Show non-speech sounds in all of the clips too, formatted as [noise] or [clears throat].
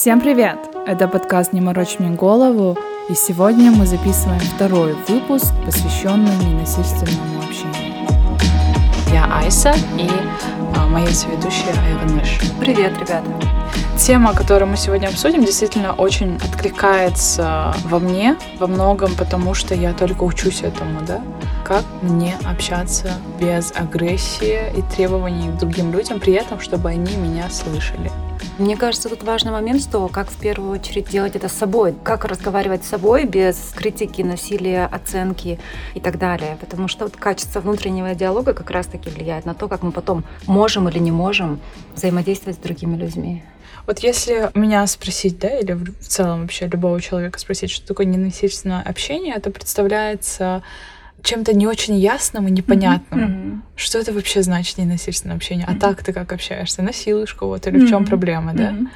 Всем привет! Это подкаст «Не морочь мне голову», и сегодня мы записываем второй выпуск, посвященный ненасильственному общению. Я Айса и а, моя соведущая Айва Мыш. Привет, ребята! Тема, которую мы сегодня обсудим, действительно очень откликается во мне во многом, потому что я только учусь этому, да? Как мне общаться без агрессии и требований к другим людям, при этом, чтобы они меня слышали. Мне кажется, тут важный момент, что как в первую очередь делать это с собой, как разговаривать с собой без критики, насилия, оценки и так далее. Потому что вот качество внутреннего диалога как раз-таки влияет на то, как мы потом можем или не можем взаимодействовать с другими людьми. Вот если меня спросить, да, или в целом вообще любого человека спросить, что такое ненасильственное общение, это представляется чем-то не очень ясным и непонятным. Mm-hmm. Что это вообще значит ненасильственное общение? Mm-hmm. А так ты как общаешься? Насилуешь кого-то или mm-hmm. в чем проблема, да? Mm-hmm.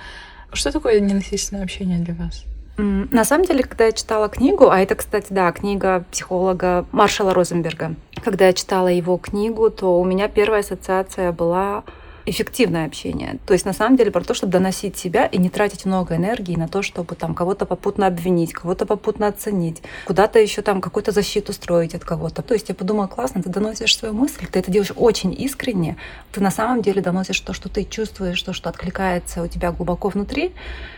Что такое ненасильственное общение для вас? На самом деле, когда я читала книгу, а это, кстати, да, книга психолога Маршала Розенберга, когда я читала его книгу, то у меня первая ассоциация была эффективное общение. То есть на самом деле про то, чтобы доносить себя и не тратить много энергии на то, чтобы там кого-то попутно обвинить, кого-то попутно оценить, куда-то еще там какую-то защиту строить от кого-то. То есть я подумала, классно, ты доносишь свою мысль, ты это делаешь очень искренне, ты на самом деле доносишь то, что ты чувствуешь, то, что откликается у тебя глубоко внутри,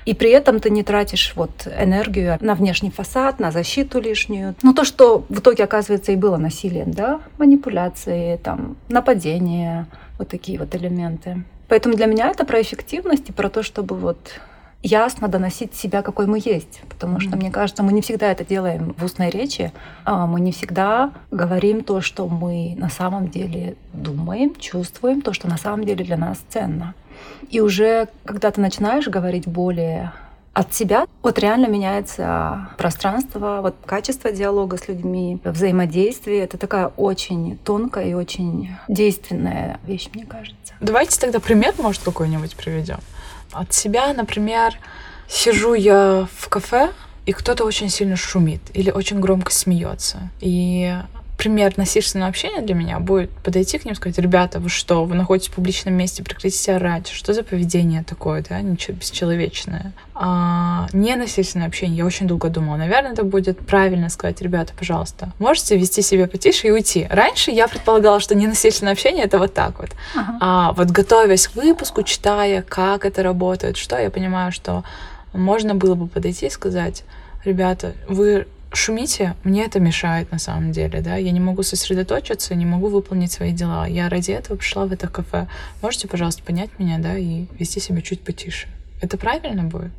и при этом ты не тратишь вот энергию на внешний фасад, на защиту лишнюю. Ну то, что в итоге оказывается и было насилием, да, манипуляции, там, нападение, вот такие вот элементы. Поэтому для меня это про эффективность и про то, чтобы вот ясно доносить себя, какой мы есть. Потому что, мне кажется, мы не всегда это делаем в устной речи, а мы не всегда говорим то, что мы на самом деле думаем, чувствуем, то, что на самом деле для нас ценно. И уже когда ты начинаешь говорить более от себя, вот реально меняется пространство, вот качество диалога с людьми, взаимодействие. Это такая очень тонкая и очень действенная вещь, мне кажется. Давайте тогда пример, может, какой-нибудь приведем. От себя, например, сижу я в кафе, и кто-то очень сильно шумит или очень громко смеется. И пример насильственного общения для меня будет подойти к ним и сказать, ребята, вы что, вы находитесь в публичном месте, прекратите орать, что за поведение такое, да, ничего бесчеловечное. А, не насильственное общение, я очень долго думала, наверное, это будет правильно сказать, ребята, пожалуйста, можете вести себя потише и уйти. Раньше я предполагала, что ненасильственное общение это вот так вот. Ага. А вот готовясь к выпуску, читая, как это работает, что, я понимаю, что можно было бы подойти и сказать, ребята, вы шумите, мне это мешает на самом деле, да, я не могу сосредоточиться, не могу выполнить свои дела. Я ради этого пришла в это кафе. Можете, пожалуйста, понять меня, да, и вести себя чуть потише. Это правильно будет?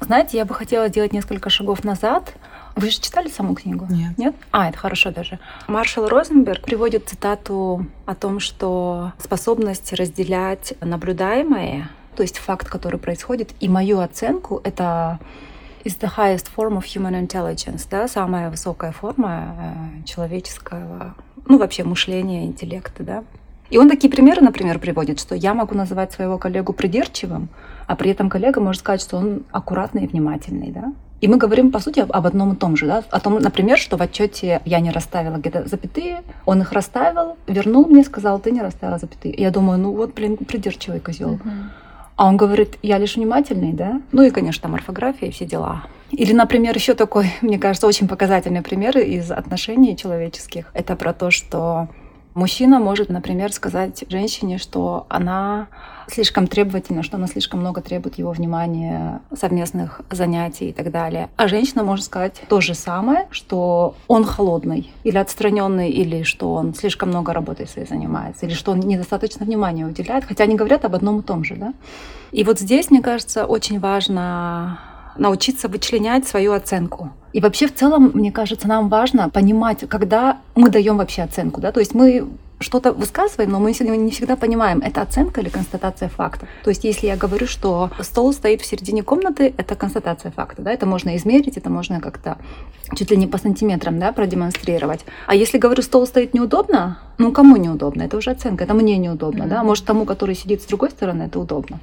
Знаете, я бы хотела сделать несколько шагов назад. Вы же читали саму книгу? Нет. Нет? А, это хорошо даже. Маршал Розенберг приводит цитату о том, что способность разделять наблюдаемое, то есть факт, который происходит, и мою оценку — это is the highest form of human intelligence, да, самая высокая форма э, человеческого, ну, вообще мышления, интеллекта, да. И он такие примеры, например, приводит, что я могу называть своего коллегу придирчивым, а при этом коллега может сказать, что он аккуратный и внимательный, да. И мы говорим, по сути, об одном и том же, да, о том, например, что в отчете я не расставила где-то запятые, он их расставил, вернул мне, сказал, ты не расставила запятые. И я думаю, ну вот, блин, придирчивый козел. Uh-huh. А он говорит, я лишь внимательный, да? Ну и, конечно, там орфография и все дела. Или, например, еще такой, [laughs] мне кажется, очень показательный пример из отношений человеческих. Это про то, что Мужчина может, например, сказать женщине, что она слишком требовательна, что она слишком много требует его внимания, совместных занятий и так далее. А женщина может сказать то же самое, что он холодный или отстраненный, или что он слишком много работой своей занимается, или что он недостаточно внимания уделяет, хотя они говорят об одном и том же. Да? И вот здесь, мне кажется, очень важно научиться вычленять свою оценку. И вообще в целом, мне кажется, нам важно понимать, когда мы даем вообще оценку. Да? То есть мы что-то высказываем, но мы не всегда понимаем, это оценка или констатация факта. То есть если я говорю, что стол стоит в середине комнаты, это констатация факта. Да? Это можно измерить, это можно как-то чуть ли не по сантиметрам да, продемонстрировать. А если говорю, стол стоит неудобно, ну кому неудобно? Это уже оценка, это мне неудобно. Mm-hmm. Да? Может тому, который сидит с другой стороны, это удобно.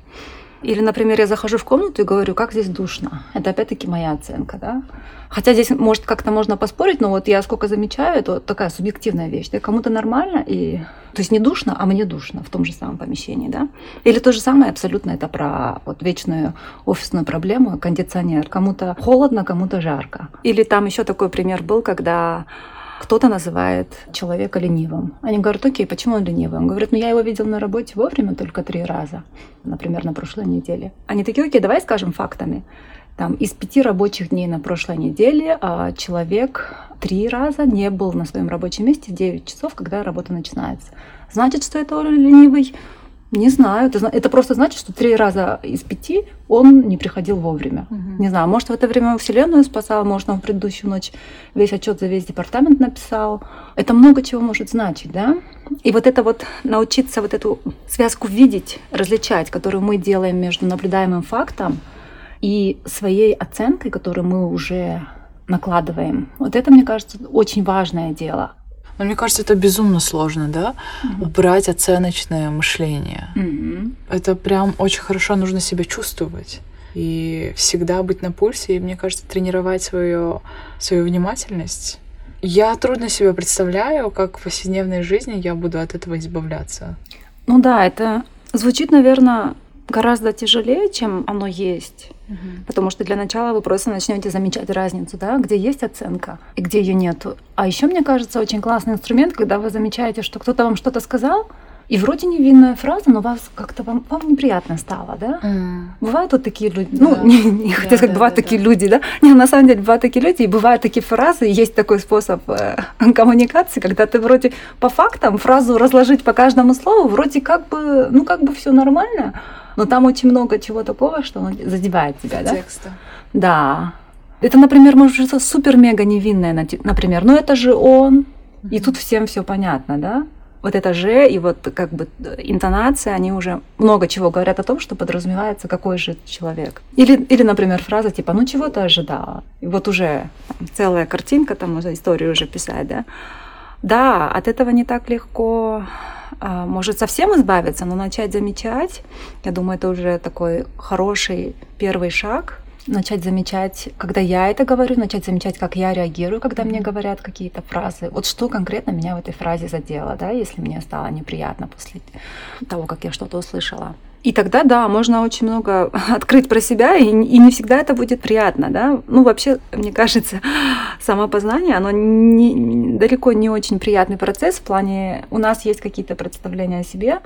Или, например, я захожу в комнату и говорю, как здесь душно. Это опять-таки моя оценка, да. Хотя здесь, может, как-то можно поспорить, но вот я сколько замечаю, это вот такая субъективная вещь. Да, кому-то нормально, и... то есть не душно, а мне душно в том же самом помещении, да. Или то же самое абсолютно это про вот вечную офисную проблему, кондиционер. Кому-то холодно, кому-то жарко. Или там еще такой пример был, когда кто-то называет человека ленивым. Они говорят, окей, почему он ленивый? Он говорит, ну я его видел на работе вовремя только три раза, например, на прошлой неделе. Они такие, окей, давай скажем фактами. Там, из пяти рабочих дней на прошлой неделе а, человек три раза не был на своем рабочем месте в 9 часов, когда работа начинается. Значит, что это ленивый? Не знаю. Это, это просто значит, что три раза из пяти он не приходил вовремя. Угу. Не знаю, может, в это время Вселенную спасал, может, он в предыдущую ночь весь отчет за весь департамент написал. Это много чего может значить, да? И вот это вот научиться вот эту связку видеть, различать, которую мы делаем между наблюдаемым фактом и своей оценкой, которую мы уже накладываем. Вот это, мне кажется, очень важное дело. Но мне кажется, это безумно сложно, да? Mm-hmm. Убрать оценочное мышление. Mm-hmm. Это прям очень хорошо нужно себя чувствовать. И всегда быть на пульсе, и мне кажется, тренировать свою, свою внимательность. Я трудно себе представляю, как в повседневной жизни я буду от этого избавляться. Ну да, это звучит, наверное, гораздо тяжелее, чем оно есть. Угу. Потому что для начала вы просто начнете замечать разницу, да, где есть оценка и где ее нету. А еще, мне кажется, очень классный инструмент, когда вы замечаете, что кто-то вам что-то сказал, и вроде невинная фраза, но вас как-то вам, вам неприятно стало, да? Mm. Бывают вот такие люди, ну, да. не, не хотел сказать, да, бывают да, такие да. люди, да? Не, на самом деле бывают такие люди, и бывают такие фразы, и есть такой способ э, [laughs] коммуникации, когда ты вроде по фактам фразу разложить по каждому слову, вроде как бы, ну, как бы все нормально, но там очень много чего такого, что он задевает тебя, да? Текста. Да. Это, например, может быть супер-мега невинное, например, ну это же он, и тут всем все понятно, да? Вот это же и вот как бы интонация, они уже много чего говорят о том, что подразумевается, какой же человек. Или, или например, фраза типа «ну чего ты ожидала?» И вот уже целая картинка, там уже историю уже писать, да? Да, от этого не так легко может совсем избавиться, но начать замечать, я думаю, это уже такой хороший первый шаг, начать замечать, когда я это говорю, начать замечать, как я реагирую, когда мне говорят какие-то фразы. Вот что конкретно меня в этой фразе задело, да, если мне стало неприятно после того, как я что-то услышала. И тогда, да, можно очень много [laughs] открыть про себя, и, и не всегда это будет приятно, да. Ну, вообще, мне кажется, [laughs] самопознание, оно не, далеко не очень приятный процесс в плане, у нас есть какие-то представления о себе,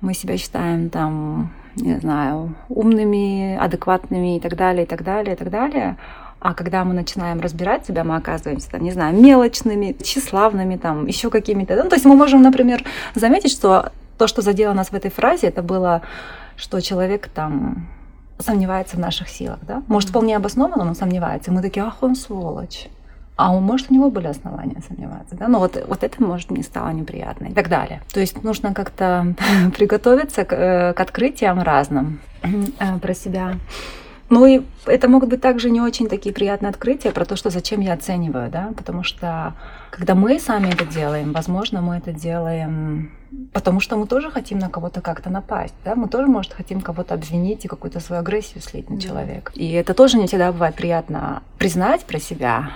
мы себя считаем там, не знаю, умными, адекватными и так далее, и так далее, и так далее. А когда мы начинаем разбирать себя, мы оказываемся, там, не знаю, мелочными, тщеславными, там, еще какими-то. Ну, то есть мы можем, например, заметить, что то, что задело нас в этой фразе, это было, что человек там сомневается в наших силах, да? Может, вполне обоснованно, но сомневается. И мы такие, ах, он сволочь. А он, может, у него были основания сомневаться, да? Но вот, вот это, может, не стало неприятно и так далее. То есть нужно как-то [laughs] приготовиться к, э, к открытиям разным [clears throat] э, про себя. Ну и это могут быть также не очень такие приятные открытия про то, что зачем я оцениваю, да, потому что когда мы сами это делаем, возможно, мы это делаем, потому что мы тоже хотим на кого-то как-то напасть, да, мы тоже, может, хотим кого-то обвинить и какую-то свою агрессию слить на человека. И это тоже не всегда бывает приятно признать про себя,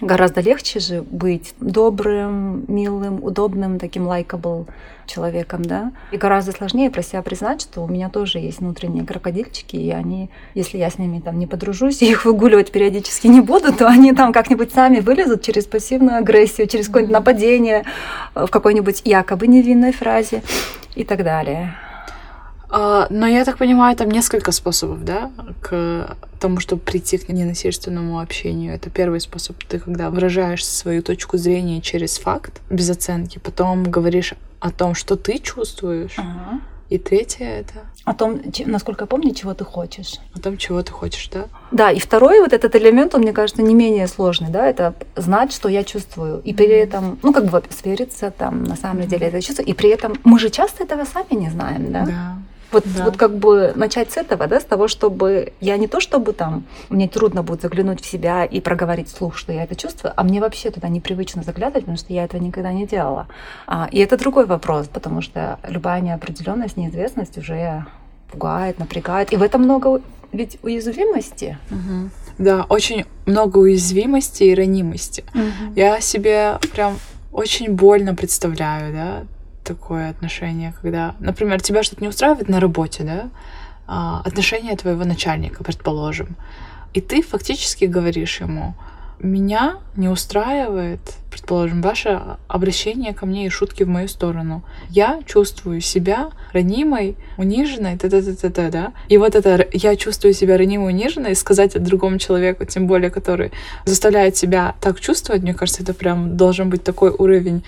Гораздо легче же быть добрым, милым, удобным, таким лайкабл человеком, да. И гораздо сложнее про себя признать, что у меня тоже есть внутренние крокодильчики, и они, если я с ними там не подружусь [laughs] и их выгуливать периодически не буду, то они там как-нибудь сами вылезут через пассивную агрессию, через какое-нибудь нападение в какой-нибудь якобы невинной фразе и так далее. А, но я так понимаю, там несколько способов, да, к тому, чтобы прийти к ненасильственному общению. Это первый способ. Ты когда выражаешь свою точку зрения через факт, без оценки, потом говоришь о том, что ты чувствуешь. Ага. И третье это... О том, насколько я помню, чего ты хочешь. О том, чего ты хочешь, да? Да, и второй вот этот элемент, он, мне кажется, не менее сложный, да, это знать, что я чувствую. И при этом, ну, как бы свериться там, на самом деле это чувство. И при этом мы же часто этого сами не знаем, да? Да. Вот, да. вот как бы начать с этого, да, с того, чтобы я не то, чтобы там мне трудно будет заглянуть в себя и проговорить вслух, что я это чувствую, а мне вообще туда непривычно заглядывать, потому что я этого никогда не делала. А, и это другой вопрос, потому что любая неопределенность, неизвестность уже пугает, напрягает. И в этом много ведь уязвимости. Угу. Да, очень много уязвимости и ранимости. Угу. Я себе прям очень больно представляю, да, такое отношение, когда, например, тебя что-то не устраивает на работе, да, а, отношение твоего начальника, предположим, и ты фактически говоришь ему, меня не устраивает, предположим, ваше обращение ко мне и шутки в мою сторону. Я чувствую себя ранимой, униженной, т т т т т да. И вот это я чувствую себя ранимой, униженной, сказать другому человеку, тем более, который заставляет себя так чувствовать, мне кажется, это прям должен быть такой уровень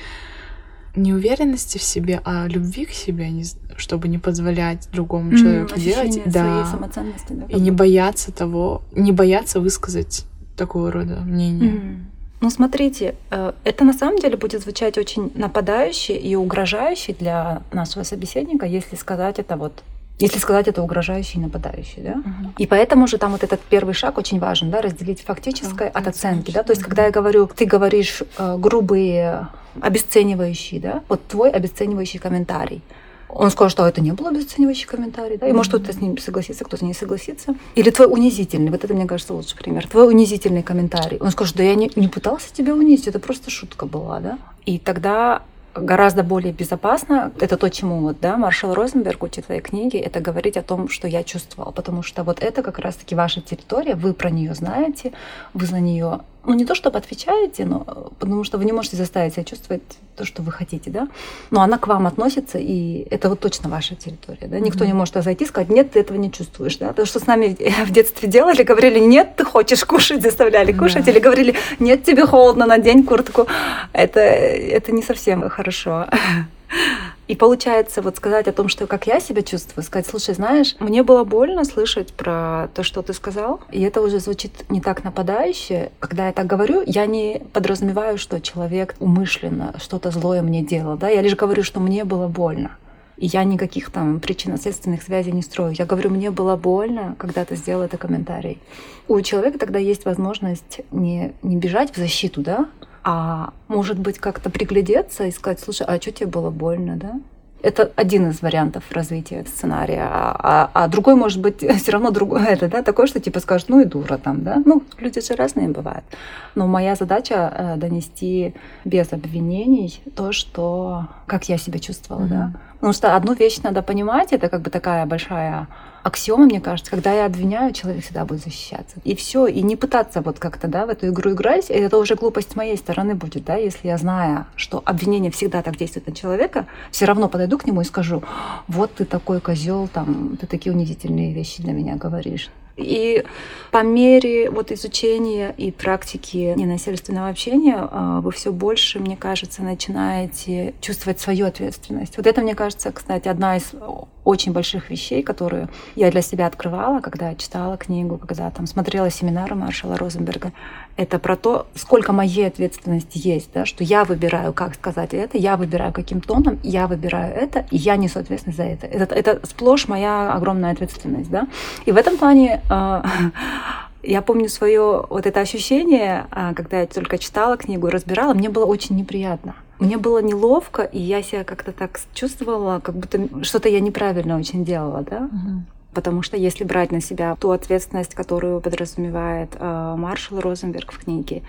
неуверенности в себе, а любви к себе, чтобы не позволять другому человеку mm, делать, да, самоценности, да, и не бояться того, не бояться высказать такого рода мнение. Mm. Ну, смотрите, э, это на самом деле будет звучать очень нападающе и угрожающе для нашего собеседника, если сказать это вот если сказать это угрожающий и нападающий, да? Угу. И поэтому же там вот этот первый шаг очень важен, да, разделить фактическое да, от оценки, да. То есть, когда я говорю, ты говоришь э, грубые, обесценивающие, да, вот твой обесценивающий комментарий. Он скажет, что это не был обесценивающий комментарий, да, и может кто-то с ним согласится, кто-то не согласится. Или твой унизительный, вот это, мне кажется, лучший пример. Твой унизительный комментарий. Он скажет, да я не, не пытался тебя унизить, это просто шутка была, да. И тогда гораздо более безопасно. Это то, чему вот, да, Маршал Розенберг учит в своей книге, это говорить о том, что я чувствовал, потому что вот это как раз-таки ваша территория, вы про нее знаете, вы за нее ну не то чтобы отвечаете, но потому что вы не можете заставить себя чувствовать то, что вы хотите, да, но она к вам относится, и это вот точно ваша территория, да, никто mm-hmm. не может зайти и сказать, нет, ты этого не чувствуешь, да, то, что с нами [laughs] в детстве делали, говорили, нет, ты хочешь кушать, заставляли кушать, yeah. или говорили, нет, тебе холодно, надень куртку, это, это не совсем хорошо. И получается вот сказать о том, что как я себя чувствую, сказать, слушай, знаешь, мне было больно слышать про то, что ты сказал, и это уже звучит не так нападающе. Когда я так говорю, я не подразумеваю, что человек умышленно что-то злое мне делал, да, я лишь говорю, что мне было больно. И я никаких там причинно-следственных связей не строю. Я говорю, мне было больно, когда ты сделал это комментарий. У человека тогда есть возможность не, не бежать в защиту, да, а может быть как-то приглядеться и сказать, слушай, а что тебе было больно, да? Это один из вариантов развития сценария, а, а, а другой может быть [laughs] все равно другой, это, да, такой, что типа скажешь, ну и дура там, да, ну люди же разные бывают. Но моя задача э, донести без обвинений то, что как я себя чувствовала, mm-hmm. да, потому что одну вещь надо понимать, это как бы такая большая аксиома, мне кажется, когда я обвиняю, человек всегда будет защищаться. И все, и не пытаться вот как-то, да, в эту игру играть, это уже глупость с моей стороны будет, да, если я знаю, что обвинение всегда так действует на человека, все равно подойду к нему и скажу, вот ты такой козел, там, ты такие унизительные вещи для меня говоришь. И по мере вот изучения и практики ненасильственного общения а, вы все больше, мне кажется, начинаете чувствовать свою ответственность. Вот это, мне кажется, кстати, одна из очень больших вещей, которые я для себя открывала, когда читала книгу, когда там смотрела семинары Маршала Розенберга. Это про то, сколько моей ответственности есть, да, что я выбираю, как сказать это, я выбираю, каким тоном, я выбираю это, и я несу ответственность за это. Это, это сплошь моя огромная ответственность. Да? И в этом плане а, [laughs] я помню свое вот это ощущение, а, когда я только читала книгу и разбирала, мне было очень неприятно. Мне было неловко, и я себя как-то так чувствовала, как будто что-то я неправильно очень делала, да. Угу. Потому что если брать на себя ту ответственность, которую подразумевает э, Маршал Розенберг в книге,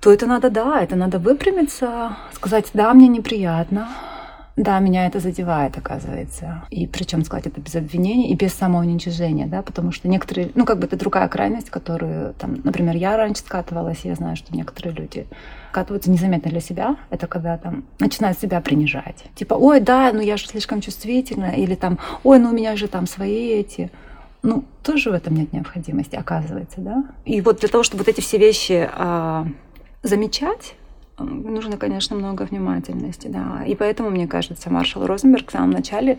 то это надо, да, это надо выпрямиться, сказать, да, мне неприятно, да, меня это задевает, оказывается. И причем сказать это без обвинений и без самоуничижения, да, потому что некоторые, ну, как бы это другая крайность, которую, там, например, я раньше скатывалась, я знаю, что некоторые люди скатываются незаметно для себя. Это когда там начинают себя принижать. Типа, ой, да, ну я же слишком чувствительна, или там, ой, ну у меня же там свои эти. Ну, тоже в этом нет необходимости, оказывается, да. И вот для того, чтобы вот эти все вещи а, замечать, нужно, конечно, много внимательности, да. И поэтому, мне кажется, маршал Розенберг в самом начале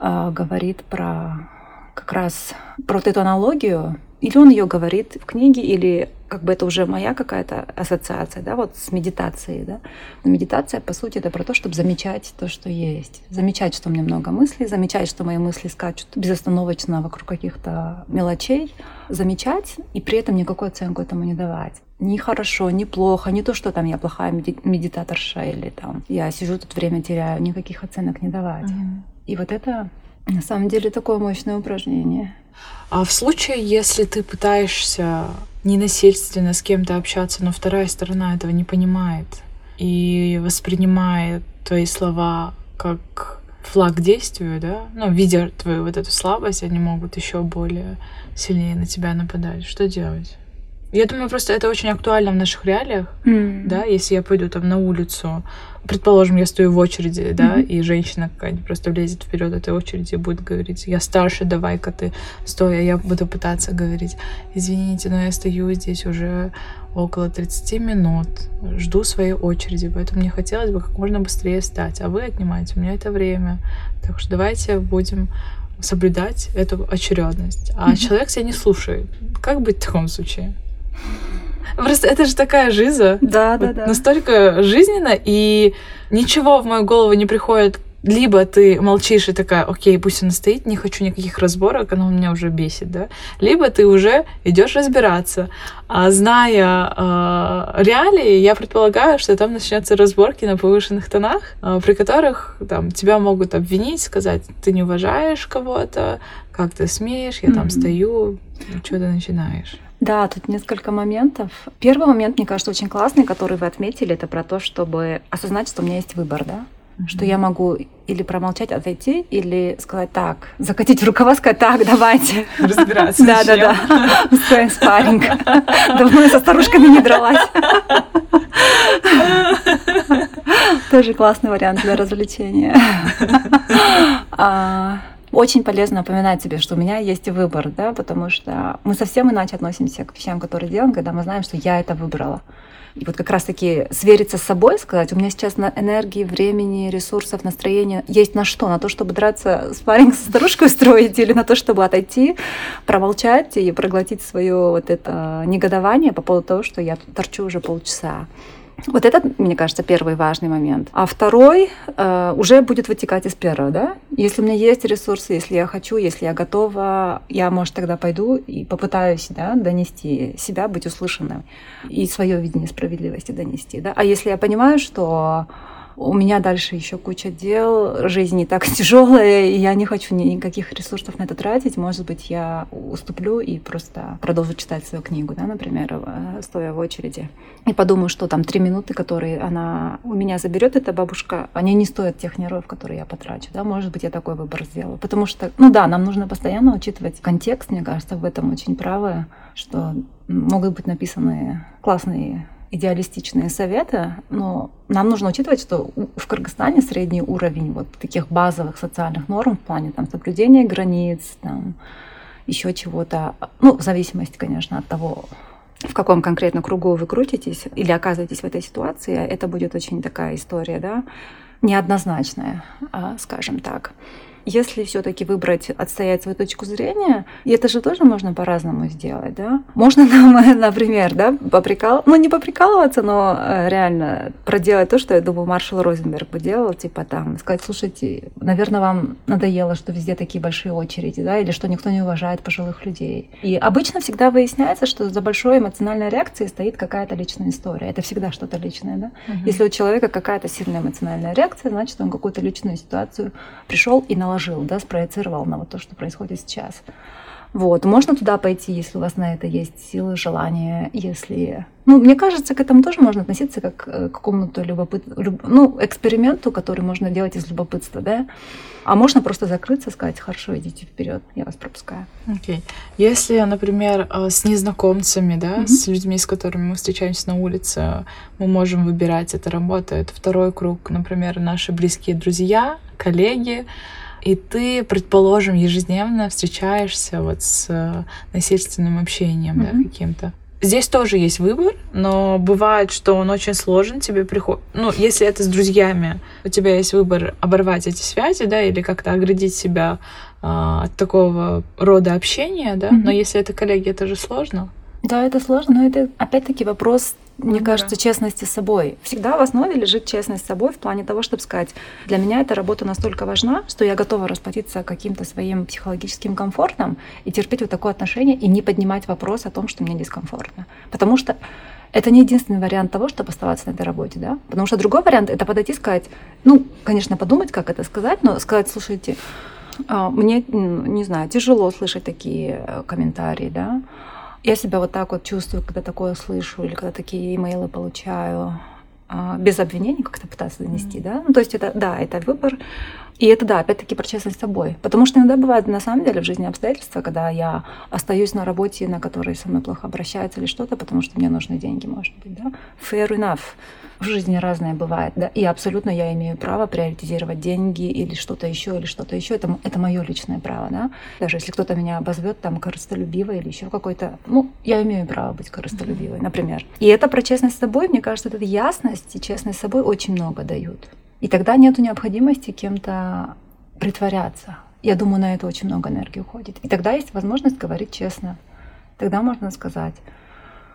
э, говорит про как раз про эту аналогию, или он ее говорит в книге, или как бы это уже моя какая-то ассоциация, да, вот с медитацией, да. Но медитация, по сути, это про то, чтобы замечать то, что есть. Замечать, что у меня много мыслей, замечать, что мои мысли скачут безостановочно вокруг каких-то мелочей, замечать и при этом никакой оценку этому не давать. Ни хорошо, ни плохо, не то, что там я плохая медитаторша или там я сижу тут время теряю, никаких оценок не давать. Mm-hmm. И вот это На самом деле такое мощное упражнение. А в случае, если ты пытаешься ненасильственно с кем-то общаться, но вторая сторона этого не понимает и воспринимает твои слова как флаг действию, да, ну, видя твою вот эту слабость, они могут еще более сильнее на тебя нападать. Что делать? Я думаю, просто это очень актуально в наших реалиях, mm. да, если я пойду там на улицу, предположим, я стою в очереди, да, mm-hmm. и женщина какая-нибудь просто влезет вперед этой очереди и будет говорить, я старше, давай-ка ты стой, а я буду пытаться говорить, извините, но я стою здесь уже около 30 минут, жду своей очереди, поэтому мне хотелось бы как можно быстрее встать, а вы отнимаете у меня это время, так что давайте будем соблюдать эту очередность. А mm-hmm. человек себя не слушает. Как быть в таком случае? Просто это же такая жиза. Да, да, да. Настолько жизненно, и ничего в мою голову не приходит. Либо ты молчишь и такая, окей, пусть она стоит, не хочу никаких разборок, она меня уже бесит, да. Либо ты уже идешь разбираться. А зная э, реалии, я предполагаю, что там начнется разборки на повышенных тонах, э, при которых там тебя могут обвинить, сказать, ты не уважаешь кого-то, как ты смеешь, я mm-hmm. там стою, что ты начинаешь. Да, тут несколько моментов. Первый момент, мне кажется, очень классный, который вы отметили, это про то, чтобы осознать, что у меня есть выбор, да? Mm-hmm. Что я могу или промолчать, отойти, или сказать так, закатить в рукава, сказать так, давайте. Разбираться. Да, да, да. Устроим спарринг. Давно я со старушками не дралась. Тоже классный вариант для развлечения. Очень полезно напоминать себе, что у меня есть выбор, да, потому что мы совсем иначе относимся к вещам, которые делаем, когда мы знаем, что я это выбрала. И вот как раз-таки свериться с собой, сказать, у меня сейчас на энергии, времени, ресурсов, настроения есть на что? На то, чтобы драться с парень со старушкой строить или на то, чтобы отойти, промолчать и проглотить свое вот это негодование по поводу того, что я торчу уже полчаса. Вот этот, мне кажется, первый важный момент. А второй э, уже будет вытекать из первого, да? Если у меня есть ресурсы, если я хочу, если я готова, я, может, тогда пойду и попытаюсь да, донести себя, быть услышанным и свое видение справедливости донести. Да? А если я понимаю, что у меня дальше еще куча дел, жизнь не так [laughs] тяжелая, и я не хочу никаких ресурсов на это тратить. Может быть, я уступлю и просто продолжу читать свою книгу, да, например, э, стоя в очереди. И подумаю, что там три минуты, которые она у меня заберет, эта бабушка, они не стоят тех нервов, которые я потрачу. Да? Может быть, я такой выбор сделаю. Потому что, ну да, нам нужно постоянно учитывать контекст, мне кажется, в этом очень правы, что могут быть написаны классные идеалистичные советы, но нам нужно учитывать, что в Кыргызстане средний уровень вот таких базовых социальных норм в плане там, соблюдения границ, там, еще чего-то, ну, в зависимости, конечно, от того, в каком конкретно кругу вы крутитесь или оказываетесь в этой ситуации, это будет очень такая история, да, неоднозначная, а, скажем так. Если все-таки выбрать, отстоять свою точку зрения, и это же тоже можно по-разному сделать, да? Можно [laughs] например, да, поприкал, ну не поприкалываться, но э, реально проделать то, что я думаю, маршал Розенберг бы делал, типа там сказать, слушайте, наверное, вам надоело, что везде такие большие очереди, да, или что никто не уважает пожилых людей. И обычно всегда выясняется, что за большой эмоциональной реакцией стоит какая-то личная история. Это всегда что-то личное, да? Угу. Если у человека какая-то сильная эмоциональная реакция, значит, он какую-то личную ситуацию пришел и наложил наложил, да, спроецировал на вот то, что происходит сейчас. Вот, можно туда пойти, если у вас на это есть силы, желание, если... Ну, мне кажется, к этому тоже можно относиться как э, к какому-то любопыт... люб... ну, эксперименту, который можно делать из любопытства, да? А можно просто закрыться, сказать, хорошо, идите вперед, я вас пропускаю. Окей. Okay. Если, например, э, с незнакомцами, да, mm-hmm. с людьми, с которыми мы встречаемся на улице, мы можем выбирать, это работает. Второй круг, например, наши близкие друзья, коллеги, и ты, предположим, ежедневно встречаешься вот с э, насильственным общением, mm-hmm. да, каким-то. Здесь тоже есть выбор, но бывает, что он очень сложен, тебе приходит... Ну, если это с друзьями, у тебя есть выбор оборвать эти связи, да, или как-то оградить себя э, от такого рода общения, да, mm-hmm. но если это коллеги, это же сложно. Да, это сложно, но это опять-таки вопрос мне кажется, честности с собой. Всегда в основе лежит честность с собой в плане того, чтобы сказать, для меня эта работа настолько важна, что я готова расплатиться каким-то своим психологическим комфортом и терпеть вот такое отношение и не поднимать вопрос о том, что мне дискомфортно. Потому что это не единственный вариант того, чтобы оставаться на этой работе, да? Потому что другой вариант — это подойти и сказать, ну, конечно, подумать, как это сказать, но сказать, слушайте, А, мне, не знаю, тяжело слышать такие э, комментарии, да. Я себя вот так вот чувствую, когда такое слышу, или когда такие имейлы получаю, а, без обвинений как-то пытаться донести, mm-hmm. да. Ну, то есть это, да, это выбор. И это, да, опять-таки про честность с собой. Потому что иногда бывает, на самом деле, в жизни обстоятельства, когда я остаюсь на работе, на которой со мной плохо обращаются или что-то, потому что мне нужны деньги, может быть, да. Fair enough в жизни разное бывает, да, и абсолютно я имею право приоритизировать деньги или что-то еще, или что-то еще. Это, это мое личное право, да. Даже если кто-то меня обозвет там корыстолюбивой или еще какой-то, ну, я имею право быть корыстолюбивой, например. И это про честность с собой, мне кажется, эта ясность и честность с собой очень много дают. И тогда нет необходимости кем-то притворяться. Я думаю, на это очень много энергии уходит. И тогда есть возможность говорить честно. Тогда можно сказать,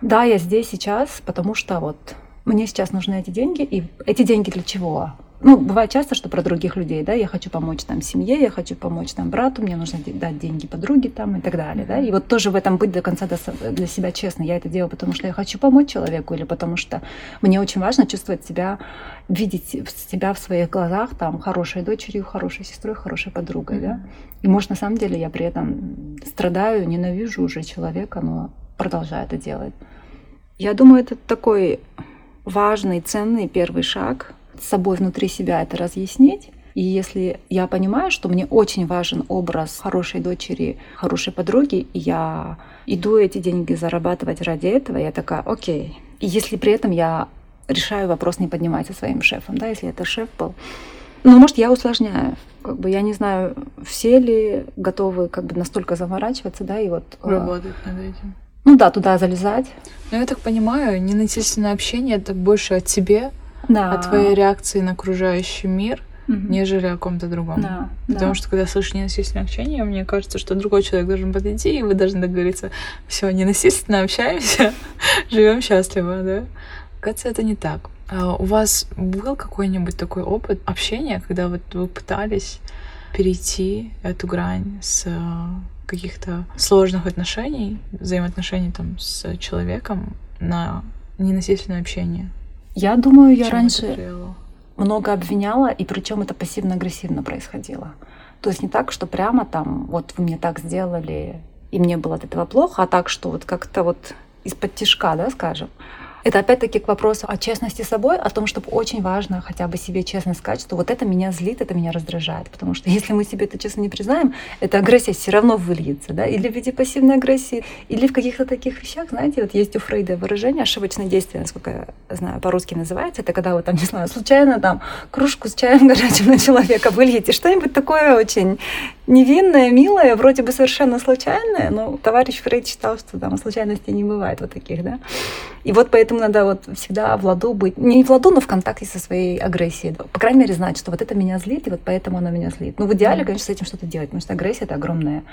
да, я здесь сейчас, потому что вот мне сейчас нужны эти деньги, и эти деньги для чего? Ну, бывает часто, что про других людей, да, я хочу помочь там семье, я хочу помочь там брату, мне нужно дать деньги подруге там и так далее, да, и вот тоже в этом быть до конца для себя честно, я это делаю, потому что я хочу помочь человеку или потому что мне очень важно чувствовать себя, видеть себя в своих глазах там хорошей дочерью, хорошей сестрой, хорошей подругой, да, и может на самом деле я при этом страдаю, ненавижу уже человека, но продолжаю это делать. Я думаю, это такой важный, ценный первый шаг с собой внутри себя это разъяснить. И если я понимаю, что мне очень важен образ хорошей дочери, хорошей подруги, и я иду эти деньги зарабатывать ради этого, я такая, окей. И если при этом я решаю вопрос не поднимать со своим шефом, да, если это шеф был, ну, может, я усложняю. Как бы я не знаю, все ли готовы как бы настолько заморачиваться, да, и вот... Э, Работать над этим. Ну да, туда залезать. Ну, я так понимаю, ненасильственное общение это больше о тебе, да. о твоей реакции на окружающий мир, угу. нежели о ком-то другом. Да, Потому да. что когда слышишь ненасильственное общение, мне кажется, что другой человек должен подойти, и вы должны договориться, все, ненасильственно общаемся, [laughs] живем счастливо, да? Кажется, это не так. А у вас был какой-нибудь такой опыт общения, когда вот вы пытались перейти эту грань с каких-то сложных отношений, взаимоотношений там с человеком на ненасильственное общение? Я думаю, я Чем раньше много обвиняла, и причем это пассивно-агрессивно происходило. То есть не так, что прямо там, вот вы мне так сделали, и мне было от этого плохо, а так, что вот как-то вот из-под тишка, да, скажем. Это опять-таки к вопросу о честности с собой, о том, чтобы очень важно хотя бы себе честно сказать, что вот это меня злит, это меня раздражает. Потому что если мы себе это честно не признаем, эта агрессия все равно выльется, да, или в виде пассивной агрессии, или в каких-то таких вещах, знаете, вот есть у Фрейда выражение ошибочное действие, насколько я знаю, по-русски называется, это когда вы там, не знаю, случайно там кружку с чаем [laughs] горячим на человека выльете, что-нибудь такое очень невинное, милое, вроде бы совершенно случайное, но товарищ Фрейд считал, что там случайностей не бывает вот таких, да. И вот поэтому надо вот всегда в ладу быть, не в ладу, но в контакте со своей агрессией. По крайней мере, знать, что вот это меня злит, и вот поэтому оно меня злит. Ну, в идеале, конечно, с этим что-то делать, потому что агрессия — это огромная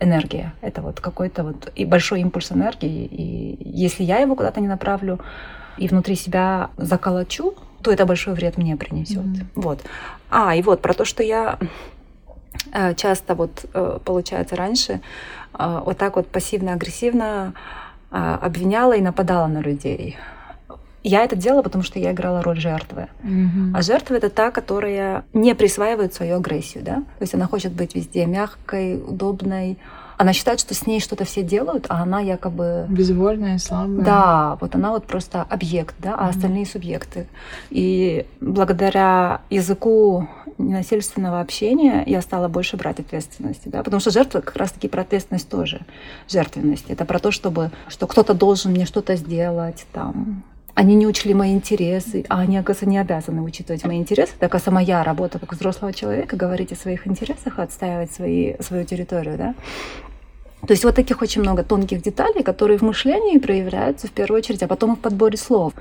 энергия. Это вот какой-то вот и большой импульс энергии. И если я его куда-то не направлю и внутри себя заколочу, то это большой вред мне принесет. Mm-hmm. Вот. А, и вот про то, что я часто вот, э, получается, раньше э, вот так вот пассивно-агрессивно обвиняла и нападала на людей. Я это делала, потому что я играла роль жертвы. Mm-hmm. А жертва это та, которая не присваивает свою агрессию, да. То есть она хочет быть везде мягкой, удобной. Она считает, что с ней что-то все делают, а она якобы... Безвольная, слабая. Да, вот она вот просто объект, да, а mm-hmm. остальные субъекты. И благодаря языку ненасильственного общения я стала больше брать ответственности, да, потому что жертва как раз-таки про ответственность тоже, жертвенность. Это про то, чтобы, что кто-то должен мне что-то сделать, там, они не учли мои интересы, а они, оказывается, не обязаны учитывать мои интересы. Так, а моя работа как взрослого человека говорить о своих интересах, отстаивать свои, свою территорию, да. То есть вот таких очень много тонких деталей, которые в мышлении проявляются в первую очередь, а потом и в подборе слов.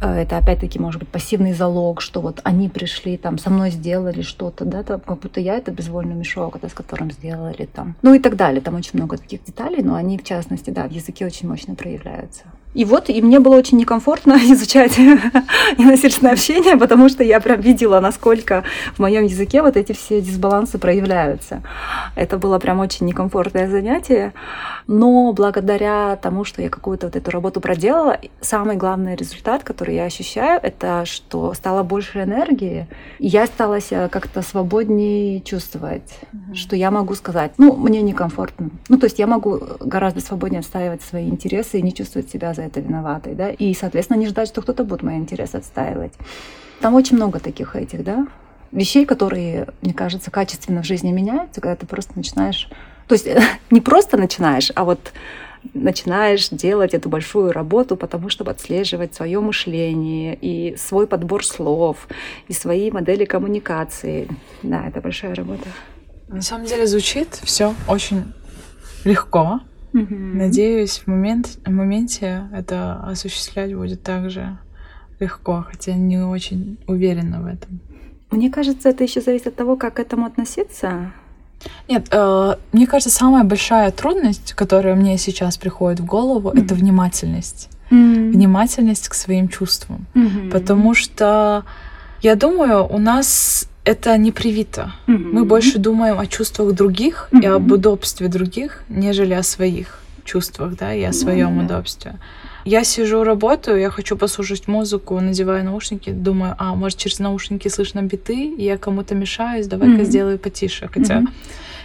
Э, это опять-таки может быть пассивный залог, что вот они пришли, там, со мной сделали что-то, да, там, как будто я это безвольный мешок, это с которым сделали там. Ну и так далее. Там очень много таких деталей, но они, в частности, да, в языке очень мощно проявляются. И вот, и мне было очень некомфортно [laughs] изучать [laughs] ненасильственное общение, потому что я прям видела, насколько в моем языке вот эти все дисбалансы проявляются. Это было прям очень некомфортное занятие, но благодаря тому, что я какую-то вот эту работу проделала, самый главный результат, который я ощущаю, это что стало больше энергии, и я стала себя как-то свободнее чувствовать, mm-hmm. что я могу сказать, ну, мне некомфортно. Ну, то есть я могу гораздо свободнее отстаивать свои интересы и не чувствовать себя за это виноватой, да, и, соответственно, не ждать, что кто-то будет мои интересы отстаивать. Там очень много таких этих, да, вещей, которые, мне кажется, качественно в жизни меняются, когда ты просто начинаешь, то есть [laughs] не просто начинаешь, а вот начинаешь делать эту большую работу, потому чтобы отслеживать свое мышление и свой подбор слов, и свои модели коммуникации. Да, это большая работа. На самом деле звучит все очень легко, Угу. Надеюсь, в, момент, в моменте это осуществлять будет также легко, хотя не очень уверена в этом. Мне кажется, это еще зависит от того, как к этому относиться. Нет, э, мне кажется, самая большая трудность, которая мне сейчас приходит в голову, mm это внимательность. mm Внимательность к своим чувствам. mm Потому что я думаю, у нас это не привито. Mm-hmm. Мы больше думаем о чувствах других mm-hmm. и об удобстве других, нежели о своих чувствах, да, и о своем mm-hmm. удобстве. Я сижу, работаю, я хочу послушать музыку, надеваю наушники, думаю, а, может, через наушники слышно биты, и я кому-то мешаюсь, давай-ка mm-hmm. сделаю потише. Хотя mm-hmm.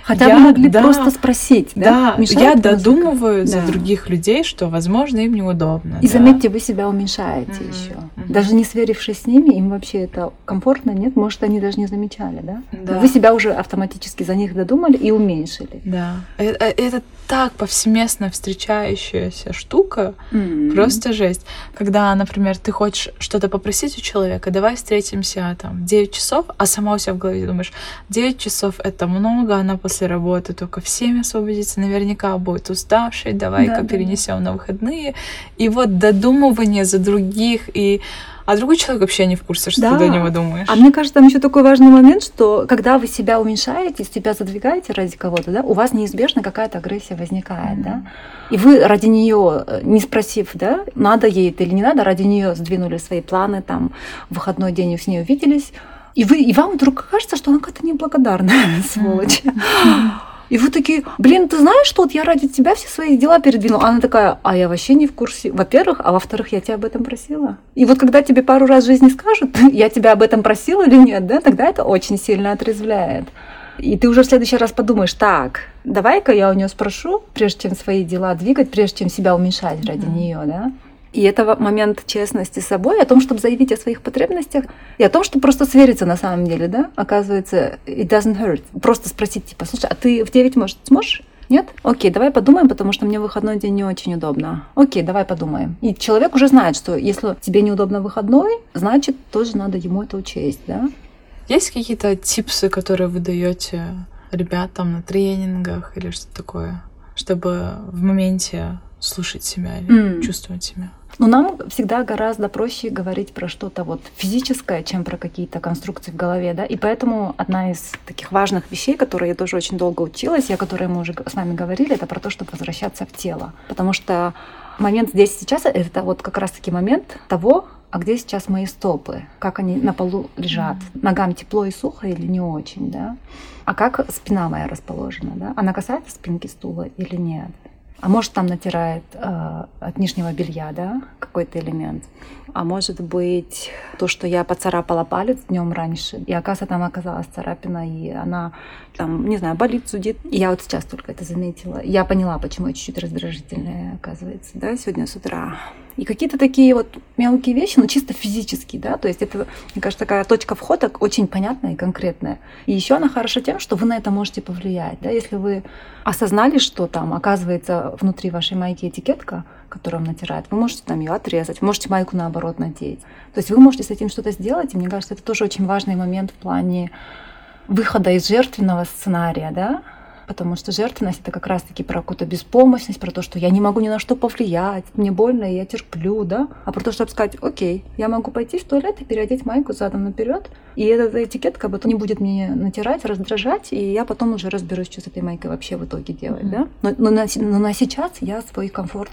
Хотя я, бы могли да, просто спросить, да? Да, Мешает я додумываю да. за других людей, что, возможно, им неудобно. И да. заметьте, вы себя уменьшаете mm-hmm. еще. Mm-hmm. Даже не сверившись с ними, им вообще это комфортно, нет? Может, они даже не замечали, да? да. Вы себя уже автоматически за них додумали и уменьшили. Да. Это, это так повсеместно встречающаяся штука, mm-hmm. просто жесть. Когда, например, ты хочешь что-то попросить у человека, давай встретимся там в 9 часов, а сама у себя в голове думаешь, 9 часов это много, она после работы только в 7 освободится, наверняка будет уставшей, давай-ка да, перенесем да. на выходные. И вот додумывание за других и а другой человек вообще не в курсе, что да. ты до него думаешь. А мне кажется, там еще такой важный момент, что когда вы себя уменьшаете, себя задвигаете ради кого-то, да, у вас неизбежно какая-то агрессия возникает, mm-hmm. да. И вы ради нее, э, не спросив, да, надо ей это или не надо, ради нее сдвинули свои планы, там, в выходной день с ней увиделись, и, вы, и вам вдруг кажется, что она какая-то неблагодарная, [laughs] сволочь. И вы такие, блин, ты знаешь, что вот я ради тебя все свои дела передвинула. Она такая, а я вообще не в курсе. Во-первых, а во-вторых, я тебя об этом просила. И вот когда тебе пару раз в жизни скажут, [laughs] я тебя об этом просила или нет, да, тогда это очень сильно отрезвляет. И ты уже в следующий раз подумаешь, так, давай-ка я у нее спрошу, прежде чем свои дела двигать, прежде чем себя уменьшать ради mm-hmm. нее, да. И это момент честности с собой, о том, чтобы заявить о своих потребностях, и о том, чтобы просто свериться на самом деле, да, оказывается, it doesn't hurt. Просто спросить, типа, слушай, а ты в 9, может, сможешь? Нет? Окей, давай подумаем, потому что мне выходной день не очень удобно. Окей, давай подумаем. И человек уже знает, что если тебе неудобно выходной, значит, тоже надо ему это учесть, да? Есть какие-то типсы, которые вы даете ребятам на тренингах или что-то такое, чтобы в моменте слушать себя или mm. чувствовать себя? Но нам всегда гораздо проще говорить про что-то вот физическое, чем про какие-то конструкции в голове, да. И поэтому одна из таких важных вещей, которые я тоже очень долго училась, и о которой мы уже с вами говорили, это про то, чтобы возвращаться в тело. Потому что момент здесь сейчас — это вот как раз-таки момент того, а где сейчас мои стопы, как они на полу лежат, ногам тепло и сухо или не очень, да, а как спина моя расположена, да, она касается спинки стула или нет, а может, там натирает э, от нижнего белья, да, какой-то элемент. А может быть, то, что я поцарапала палец днем раньше, и оказывается, там оказалась царапина, и она там, не знаю, болит, судит. И я вот сейчас только это заметила. Я поняла, почему я чуть-чуть раздражительная, оказывается, да, сегодня с утра. И какие-то такие вот мелкие вещи, но чисто физические, да, то есть это, мне кажется, такая точка входа очень понятная и конкретная. И еще она хороша тем, что вы на это можете повлиять, да, если вы осознали, что там оказывается внутри вашей майки этикетка, которую он натирает, вы можете там ее отрезать, можете майку наоборот надеть. То есть вы можете с этим что-то сделать, и мне кажется, это тоже очень важный момент в плане выхода из жертвенного сценария, да, Потому что жертвенность это как раз-таки про какую-то беспомощность, про то, что я не могу ни на что повлиять, мне больно, и я терплю, да. А про то, чтобы сказать, окей, я могу пойти в туалет и переодеть майку задом наперед, и эта этикетка потом не будет мне натирать, раздражать, и я потом уже разберусь, что с этой майкой вообще в итоге делать, mm-hmm. да. Но, но, на, но на сейчас я свой комфорт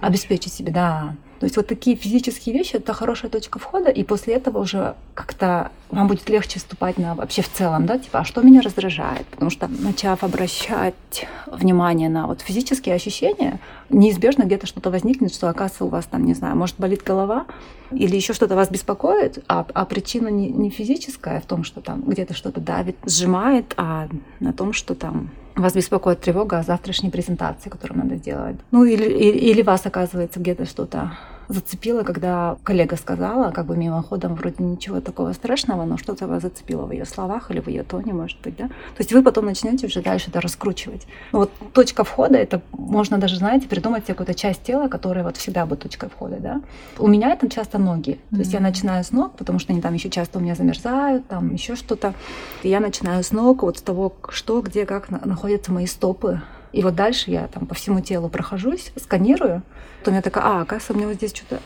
обеспечить, себе, да. То есть вот такие физические вещи это хорошая точка входа, и после этого уже как-то вам будет легче вступать на вообще в целом, да, типа, а что меня раздражает? Потому что начав обращать внимание на вот физические ощущения, неизбежно где-то что-то возникнет, что оказывается у вас там, не знаю, может болит голова, или еще что-то вас беспокоит, а, а причина не, не физическая в том, что там где-то что-то давит, сжимает, а на том, что там вас беспокоит тревога о завтрашней презентации, которую надо сделать. Ну или, или вас оказывается где-то что-то зацепило, когда коллега сказала, как бы мимоходом, вроде ничего такого страшного, но что-то вас зацепило в ее словах или в ее тоне, может быть, да? То есть вы потом начнете уже дальше это раскручивать. Ну, вот точка входа, это можно даже, знаете, придумать какую-то часть тела, которая вот всегда будет точкой входа, да? У меня это часто ноги. Mm-hmm. То есть я начинаю с ног, потому что они там еще часто у меня замерзают, там еще что-то. И я начинаю с ног, вот с того, что, где, как находятся мои стопы, и вот дальше я там по всему телу прохожусь, сканирую. Потом я такая, а, оказывается, мне вот здесь что-то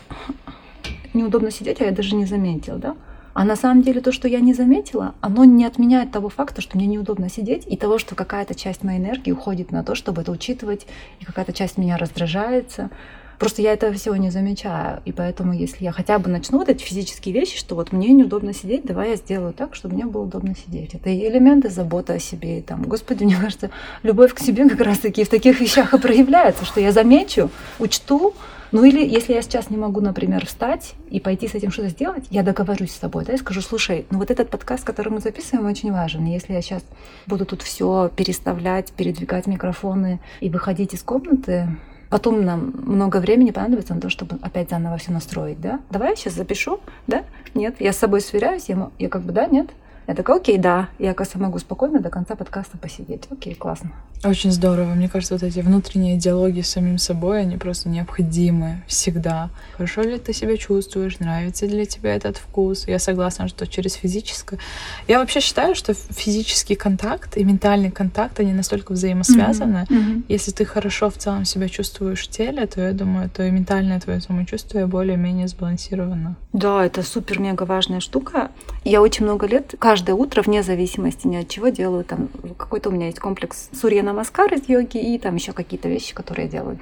неудобно сидеть, а я даже не заметила, да? А на самом деле то, что я не заметила, оно не отменяет того факта, что мне неудобно сидеть, и того, что какая-то часть моей энергии уходит на то, чтобы это учитывать, и какая-то часть меня раздражается. Просто я этого всего не замечаю. И поэтому, если я хотя бы начну вот эти физические вещи, что вот мне неудобно сидеть, давай я сделаю так, чтобы мне было удобно сидеть. Это и элементы заботы о себе. И там, господи, [laughs] мне кажется, любовь к себе как раз-таки в таких вещах и проявляется, что я замечу, учту, ну или если я сейчас не могу, например, встать и пойти с этим что-то сделать, я договорюсь с собой, да, и скажу, слушай, ну вот этот подкаст, который мы записываем, очень важен. Если я сейчас буду тут все переставлять, передвигать микрофоны и выходить из комнаты, Потом нам много времени понадобится на то, чтобы опять заново все настроить, да? Давай я сейчас запишу, да? Нет, я с собой сверяюсь, я, я как бы, да, нет? Я такая, окей, да, я, оказывается, могу спокойно до конца подкаста посидеть. Окей, классно. Очень здорово. Мне кажется, вот эти внутренние диалоги с самим собой, они просто необходимы всегда. Хорошо ли ты себя чувствуешь, нравится ли тебе этот вкус? Я согласна, что через физическое... Я вообще считаю, что физический контакт и ментальный контакт, они настолько взаимосвязаны. Mm-hmm. Mm-hmm. Если ты хорошо в целом себя чувствуешь в теле, то я думаю, то и ментальное твое самочувствие более-менее сбалансировано. Да, это супер-мега важная штука. Я очень много лет каждое утро, вне зависимости ни от чего, делаю там какой-то у меня есть комплекс Сурья Намаскар из йоги и там еще какие-то вещи, которые я делаю.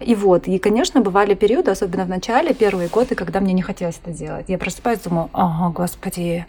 И вот, и, конечно, бывали периоды, особенно в начале, первые годы, когда мне не хотелось это делать. Я просыпаюсь, думаю, ага, господи,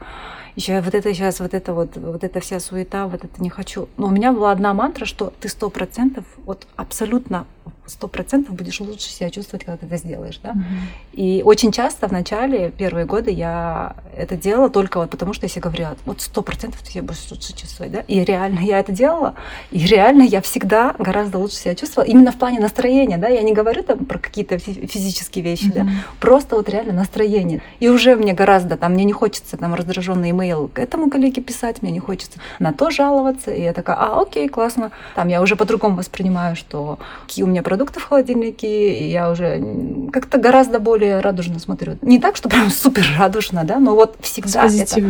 еще вот это сейчас, вот это вот, вот эта вся суета, вот это не хочу. Но у меня была одна мантра, что ты сто процентов, вот абсолютно сто процентов будешь лучше себя чувствовать, когда ты это сделаешь, да. Mm-hmm. И очень часто в начале, первые годы я это делала только вот потому, что я себе говорила, вот сто процентов ты себя будешь лучше чувствовать, да. И реально я это делала, и реально я всегда гораздо лучше себя чувствовала, именно в плане настроения, да. Я не говорю там про какие-то физические вещи, mm-hmm. да, просто вот реально настроение. И уже мне гораздо, там, мне не хочется там раздраженный имейл к этому коллеге писать, мне не хочется на то жаловаться, и я такая, а, окей, классно. Там я уже по-другому воспринимаю, что какие у меня продукты продукты в холодильнике, и я уже как-то гораздо более радужно смотрю. Не так, что прям [laughs] супер радужно, да, но вот всегда это,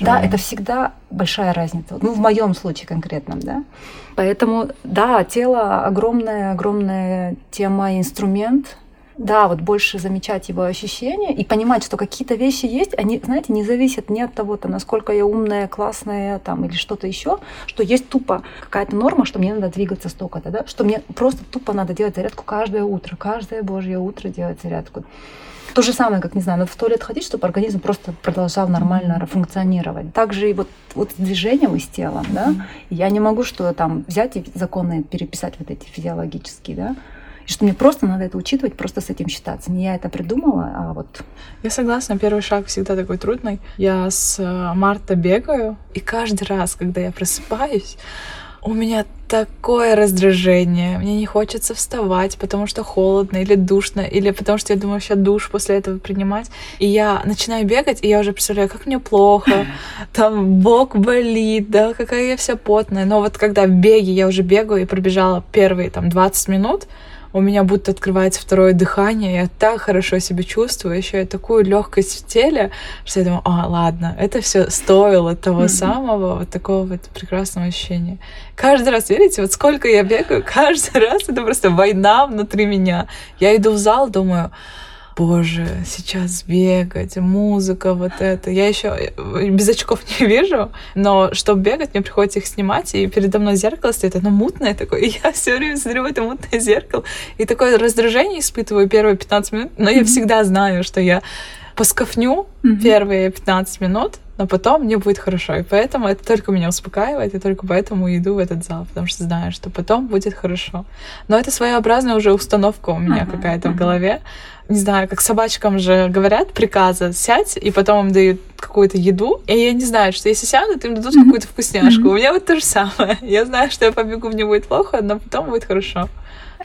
да, это всегда большая разница. Ну, в моем случае конкретном, да. Поэтому, да, тело огромная, огромная тема, инструмент, да, вот больше замечать его ощущения и понимать, что какие-то вещи есть, они, знаете, не зависят ни от того, -то, насколько я умная, классная там, или что-то еще, что есть тупо какая-то норма, что мне надо двигаться столько-то, да, что мне просто тупо надо делать зарядку каждое утро, каждое божье утро делать зарядку. То же самое, как, не знаю, надо в туалет ходить, чтобы организм просто продолжал нормально функционировать. Также и вот, вот с движением и с телом, да. Я не могу что там взять и законы переписать вот эти физиологические, да. И что мне просто надо это учитывать, просто с этим считаться. Не я это придумала, а вот... Я согласна, первый шаг всегда такой трудный. Я с э, марта бегаю, и каждый раз, когда я просыпаюсь, у меня такое раздражение. Мне не хочется вставать, потому что холодно или душно, или потому что я думаю, сейчас душ после этого принимать. И я начинаю бегать, и я уже представляю, как мне плохо, [laughs] там бок болит, да, какая я вся потная. Но вот когда в беге я уже бегаю и пробежала первые там 20 минут, у меня будто открывается второе дыхание, я так хорошо себя чувствую, еще я такую легкость в теле, что я думаю, а, ладно, это все стоило того mm-hmm. самого вот такого вот прекрасного ощущения. Каждый раз, верите, вот сколько я бегаю, [laughs] каждый раз это просто война внутри меня. Я иду в зал, думаю, боже, сейчас бегать, музыка, вот это. Я еще э, без очков не вижу, но чтобы бегать, мне приходится их снимать, и передо мной зеркало стоит, оно мутное такое, [laughs] и я все время смотрю в это мутное зеркало, и такое раздражение испытываю первые 15 минут, но я всегда знаю, что я поскафню первые 15 минут, но потом мне будет хорошо. И поэтому это только меня успокаивает, и только поэтому иду в этот зал, потому что знаю, что потом будет хорошо. Но это своеобразная уже установка у меня uh-huh, какая-то uh-huh. в голове. Не знаю, как собачкам же говорят приказы, сядь, и потом им дают какую-то еду. И я не знаю, что если сядут, им дадут uh-huh. какую-то вкусняшку. Uh-huh. У меня вот то же самое. [laughs] Я знаю, что я побегу, мне будет плохо, но потом будет хорошо.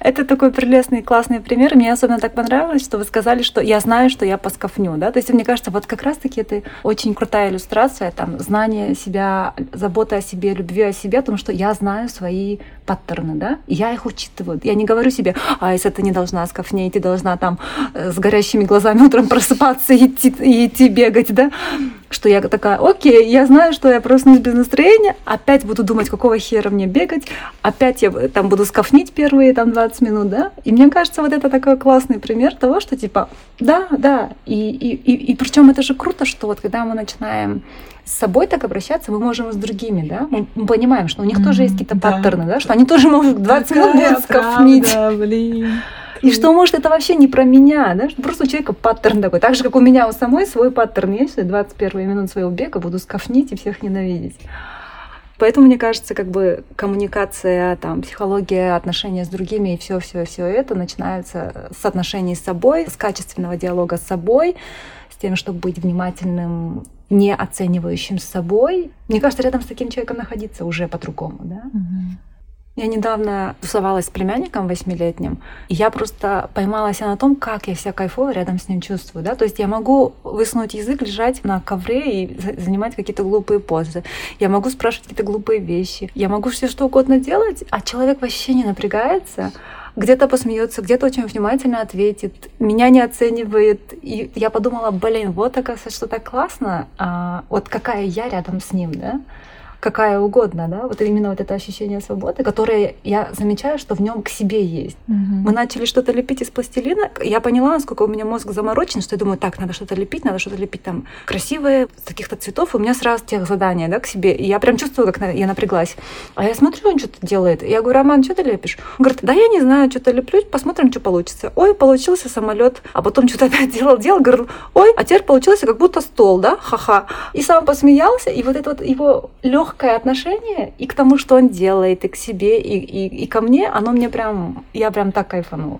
Это такой прелестный, классный пример. Мне особенно так понравилось, что вы сказали, что я знаю, что я поскафню. Да? То есть, мне кажется, вот как раз-таки это очень крутая иллюстрация, там, знание себя, забота о себе, любви о себе, о том, что я знаю свои паттерны, да, я их учитываю. Я не говорю себе, а если ты не должна скафнеть, ты должна там э, с горящими глазами утром просыпаться и идти, и идти бегать, да, что я такая, окей, я знаю, что я проснусь без настроения, опять буду думать, какого хера мне бегать, опять я там буду скафнить первые там 20 минут, да, и мне кажется, вот это такой классный пример того, что типа, да, да, и, и, и, и причем это же круто, что вот когда мы начинаем с собой так обращаться, мы можем и с другими, да, мы, мы понимаем, что у них тоже есть какие-то да. паттерны, да, что они тоже могут 20 минут будут [laughs] скафнить. Правда, блин. И что, может, это вообще не про меня, да? Просто у человека паттерн такой. Так же, как у меня у самой свой паттерн есть, что 21 минут своего бега буду скафнить и всех ненавидеть. Поэтому, мне кажется, как бы коммуникация, там, психология, отношения с другими и все, все, все это начинается с отношений с собой, с качественного диалога с собой, с тем, чтобы быть внимательным, не оценивающим собой. Мне кажется, рядом с таким человеком находиться уже по-другому, да? Угу. Я недавно тусовалась с племянником восьмилетним, и я просто поймалась на том, как я себя кайфово рядом с ним чувствую. Да? То есть я могу высунуть язык, лежать на ковре и занимать какие-то глупые позы. Я могу спрашивать какие-то глупые вещи. Я могу все что угодно делать, а человек вообще не напрягается где-то посмеется, где-то очень внимательно ответит, меня не оценивает. И я подумала, блин, вот оказывается, что так классно, а, вот какая я рядом с ним, да какая угодно, да, вот именно вот это ощущение свободы, которое я замечаю, что в нем к себе есть. Угу. Мы начали что-то лепить из пластилина, я поняла, насколько у меня мозг заморочен, что я думаю, так, надо что-то лепить, надо что-то лепить там красивое, с каких-то цветов, у меня сразу тех задания, да, к себе, и я прям чувствую, как я напряглась. А я смотрю, он что-то делает, я говорю, Роман, что ты лепишь? Он говорит, да я не знаю, что-то леплю, посмотрим, что получится. Ой, получился самолет, а потом что-то опять делал, делал, говорил, ой, а теперь получился как будто стол, да, ха-ха. И сам посмеялся, и вот это вот его легкое легкое отношение и к тому, что он делает, и к себе, и, и, и ко мне, оно мне прям, я прям так кайфанула.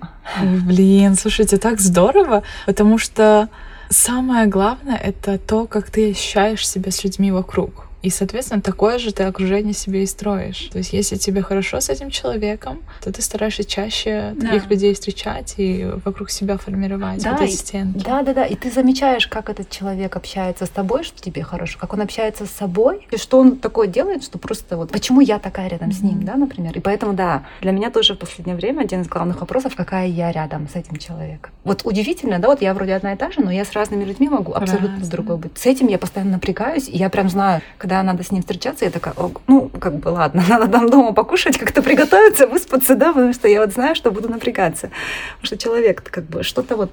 Блин, слушайте, так здорово, потому что самое главное — это то, как ты ощущаешь себя с людьми вокруг. И, соответственно, такое же ты окружение себе и строишь. То есть, если тебе хорошо с этим человеком, то ты стараешься чаще да. таких людей встречать и вокруг себя формировать да, вот эти стенки. Да, да, да. И ты замечаешь, как этот человек общается с тобой, что тебе хорошо, как он общается с собой, и что он такое делает, что просто вот почему я такая рядом mm-hmm. с ним, да, например. И поэтому, да, для меня тоже в последнее время один из главных вопросов, какая я рядом с этим человеком. Вот удивительно, да, вот я вроде одна и та же, но я с разными людьми могу абсолютно Разно. другой быть. С этим я постоянно напрягаюсь, и я прям знаю, когда когда надо с ним встречаться, я такая, ну, как бы, ладно, [laughs] надо там дома покушать, как-то приготовиться, выспаться, да, потому что я вот знаю, что буду напрягаться. Потому что человек как бы что-то вот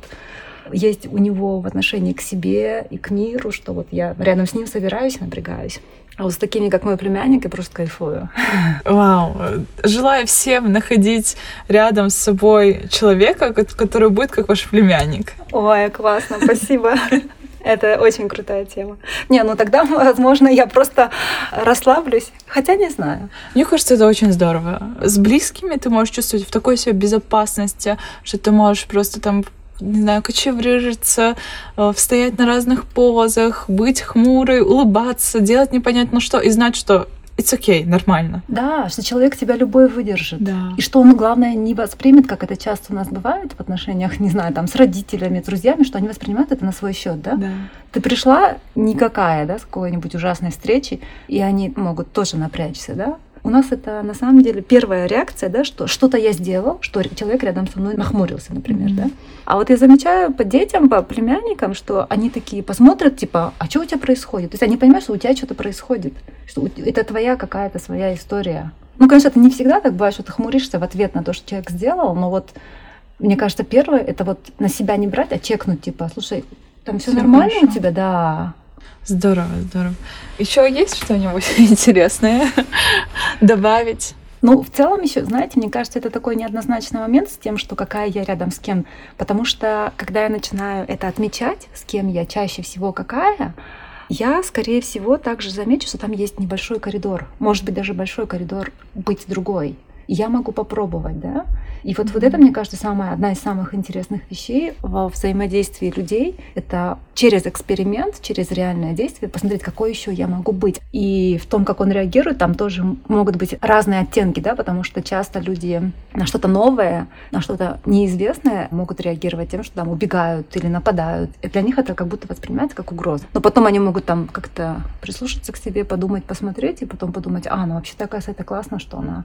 есть у него в отношении к себе и к миру, что вот я рядом с ним собираюсь и напрягаюсь. А вот с такими, как мой племянник, я просто кайфую. [laughs] Вау. Желаю всем находить рядом с собой человека, который будет как ваш племянник. Ой, классно, спасибо. [laughs] Это очень крутая тема. Не, ну тогда, возможно, я просто расслаблюсь. Хотя не знаю. Мне кажется, это очень здорово. С близкими ты можешь чувствовать в такой себе безопасности, что ты можешь просто там не знаю, кочеврыжиться, э, стоять на разных позах, быть хмурой, улыбаться, делать непонятно что и знать, что it's okay, нормально. Да, что человек тебя любой выдержит. Да. И что он, главное, не воспримет, как это часто у нас бывает в отношениях, [laughs] не знаю, там, с родителями, с друзьями, что они воспринимают это на свой счет, да? Да. Ты пришла никакая, да, с какой-нибудь ужасной встречи, и они могут тоже напрячься, да? У нас это на самом деле первая реакция, да, что что-то я сделал, что человек рядом со мной нахмурился, например, mm-hmm. да. А вот я замечаю по детям, по племянникам, что они такие посмотрят, типа, а что у тебя происходит? То есть они понимают, что у тебя что-то происходит, что это твоя какая-то своя история. Ну, конечно, это не всегда так бывает, что ты хмуришься в ответ на то, что человек сделал, но вот мне кажется, первое это вот на себя не брать, а чекнуть, типа, слушай, там все нормально хорошо. у тебя, да. Здорово, здорово. Еще есть что-нибудь [laughs] интересное [laughs] добавить? Ну, в целом еще, знаете, мне кажется, это такой неоднозначный момент с тем, что какая я рядом с кем. Потому что, когда я начинаю это отмечать, с кем я чаще всего какая, я, скорее всего, также замечу, что там есть небольшой коридор. Может быть, даже большой коридор быть другой я могу попробовать, да. И вот, вот это, мне кажется, самая, одна из самых интересных вещей во взаимодействии людей. Это через эксперимент, через реальное действие посмотреть, какой еще я могу быть. И в том, как он реагирует, там тоже могут быть разные оттенки, да, потому что часто люди на что-то новое, на что-то неизвестное могут реагировать тем, что там убегают или нападают. И для них это как будто воспринимается как угроза. Но потом они могут там как-то прислушаться к себе, подумать, посмотреть, и потом подумать, а, ну вообще такая это классно, что она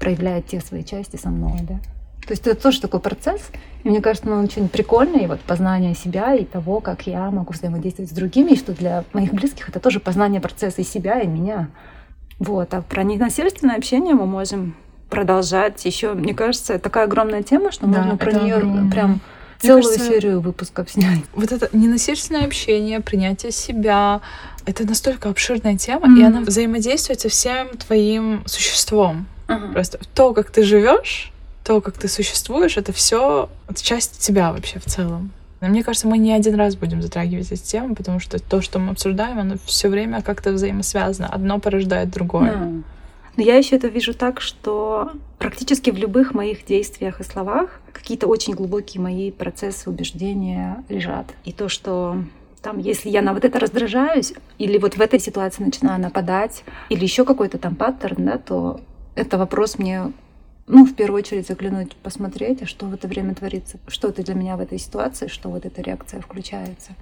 проявляет те свои части со мной, да. То есть это тоже такой процесс, и мне кажется, он очень прикольный, вот познание себя и того, как я могу взаимодействовать с другими, и что для моих близких это тоже познание процесса и себя, и меня. Вот, а про ненасильственное общение мы можем продолжать. Еще, мне кажется, такая огромная тема, что да, можно про нее прям целую кажется, серию выпусков снять. Вот это ненасильственное общение, принятие себя, это настолько обширная тема, mm-hmm. и она взаимодействует со всем твоим существом. Uh-huh. Просто то, как ты живешь, то, как ты существуешь, это все часть тебя вообще в целом. Но мне кажется, мы не один раз будем затрагивать эту тему, потому что то, что мы обсуждаем, оно все время как-то взаимосвязано. Одно порождает другое. Yeah. Но я еще это вижу так, что практически в любых моих действиях и словах какие-то очень глубокие мои процессы убеждения лежат. И то, что там, если я на вот это раздражаюсь, или вот в этой ситуации начинаю нападать, или еще какой-то там паттерн, да, то это вопрос мне, ну, в первую очередь заглянуть, посмотреть, а что в это время творится, что это для меня в этой ситуации, что вот эта реакция включается.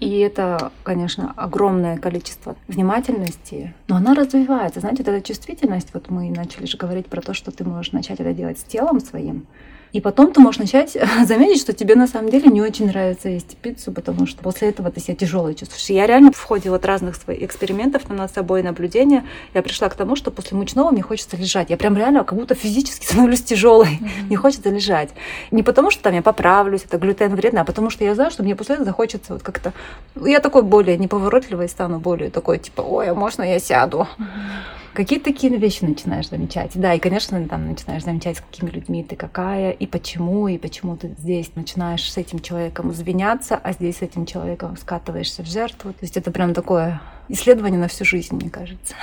И это, конечно, огромное количество внимательности, но она развивается. Знаете, вот эта чувствительность, вот мы начали же говорить про то, что ты можешь начать это делать с телом своим, и потом ты можешь начать [laughs] заметить, что тебе на самом деле не очень нравится есть пиццу, потому что после этого ты себя тяжело чувствуешь. Я реально в ходе вот разных своих экспериментов над собой наблюдения, я пришла к тому, что после мучного мне хочется лежать. Я прям реально как будто физически [laughs] становлюсь тяжелой. Mm-hmm. Мне хочется лежать. Не потому, что там я поправлюсь, это глютен вредно, а потому что я знаю, что мне после этого захочется вот как-то... Я такой более неповоротливой стану, более такой, типа, ой, а можно я сяду? Mm-hmm. Какие-то такие вещи начинаешь замечать. Да, и, конечно, там начинаешь замечать, с какими людьми ты какая, и почему, и почему ты здесь начинаешь с этим человеком извиняться, а здесь с этим человеком скатываешься в жертву. То есть это прям такое исследование на всю жизнь, мне кажется.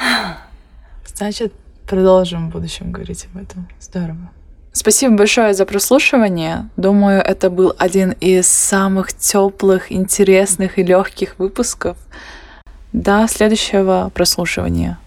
Значит, продолжим в будущем говорить об этом. Здорово. Спасибо большое за прослушивание. Думаю, это был один из самых теплых, интересных и легких выпусков. До следующего прослушивания.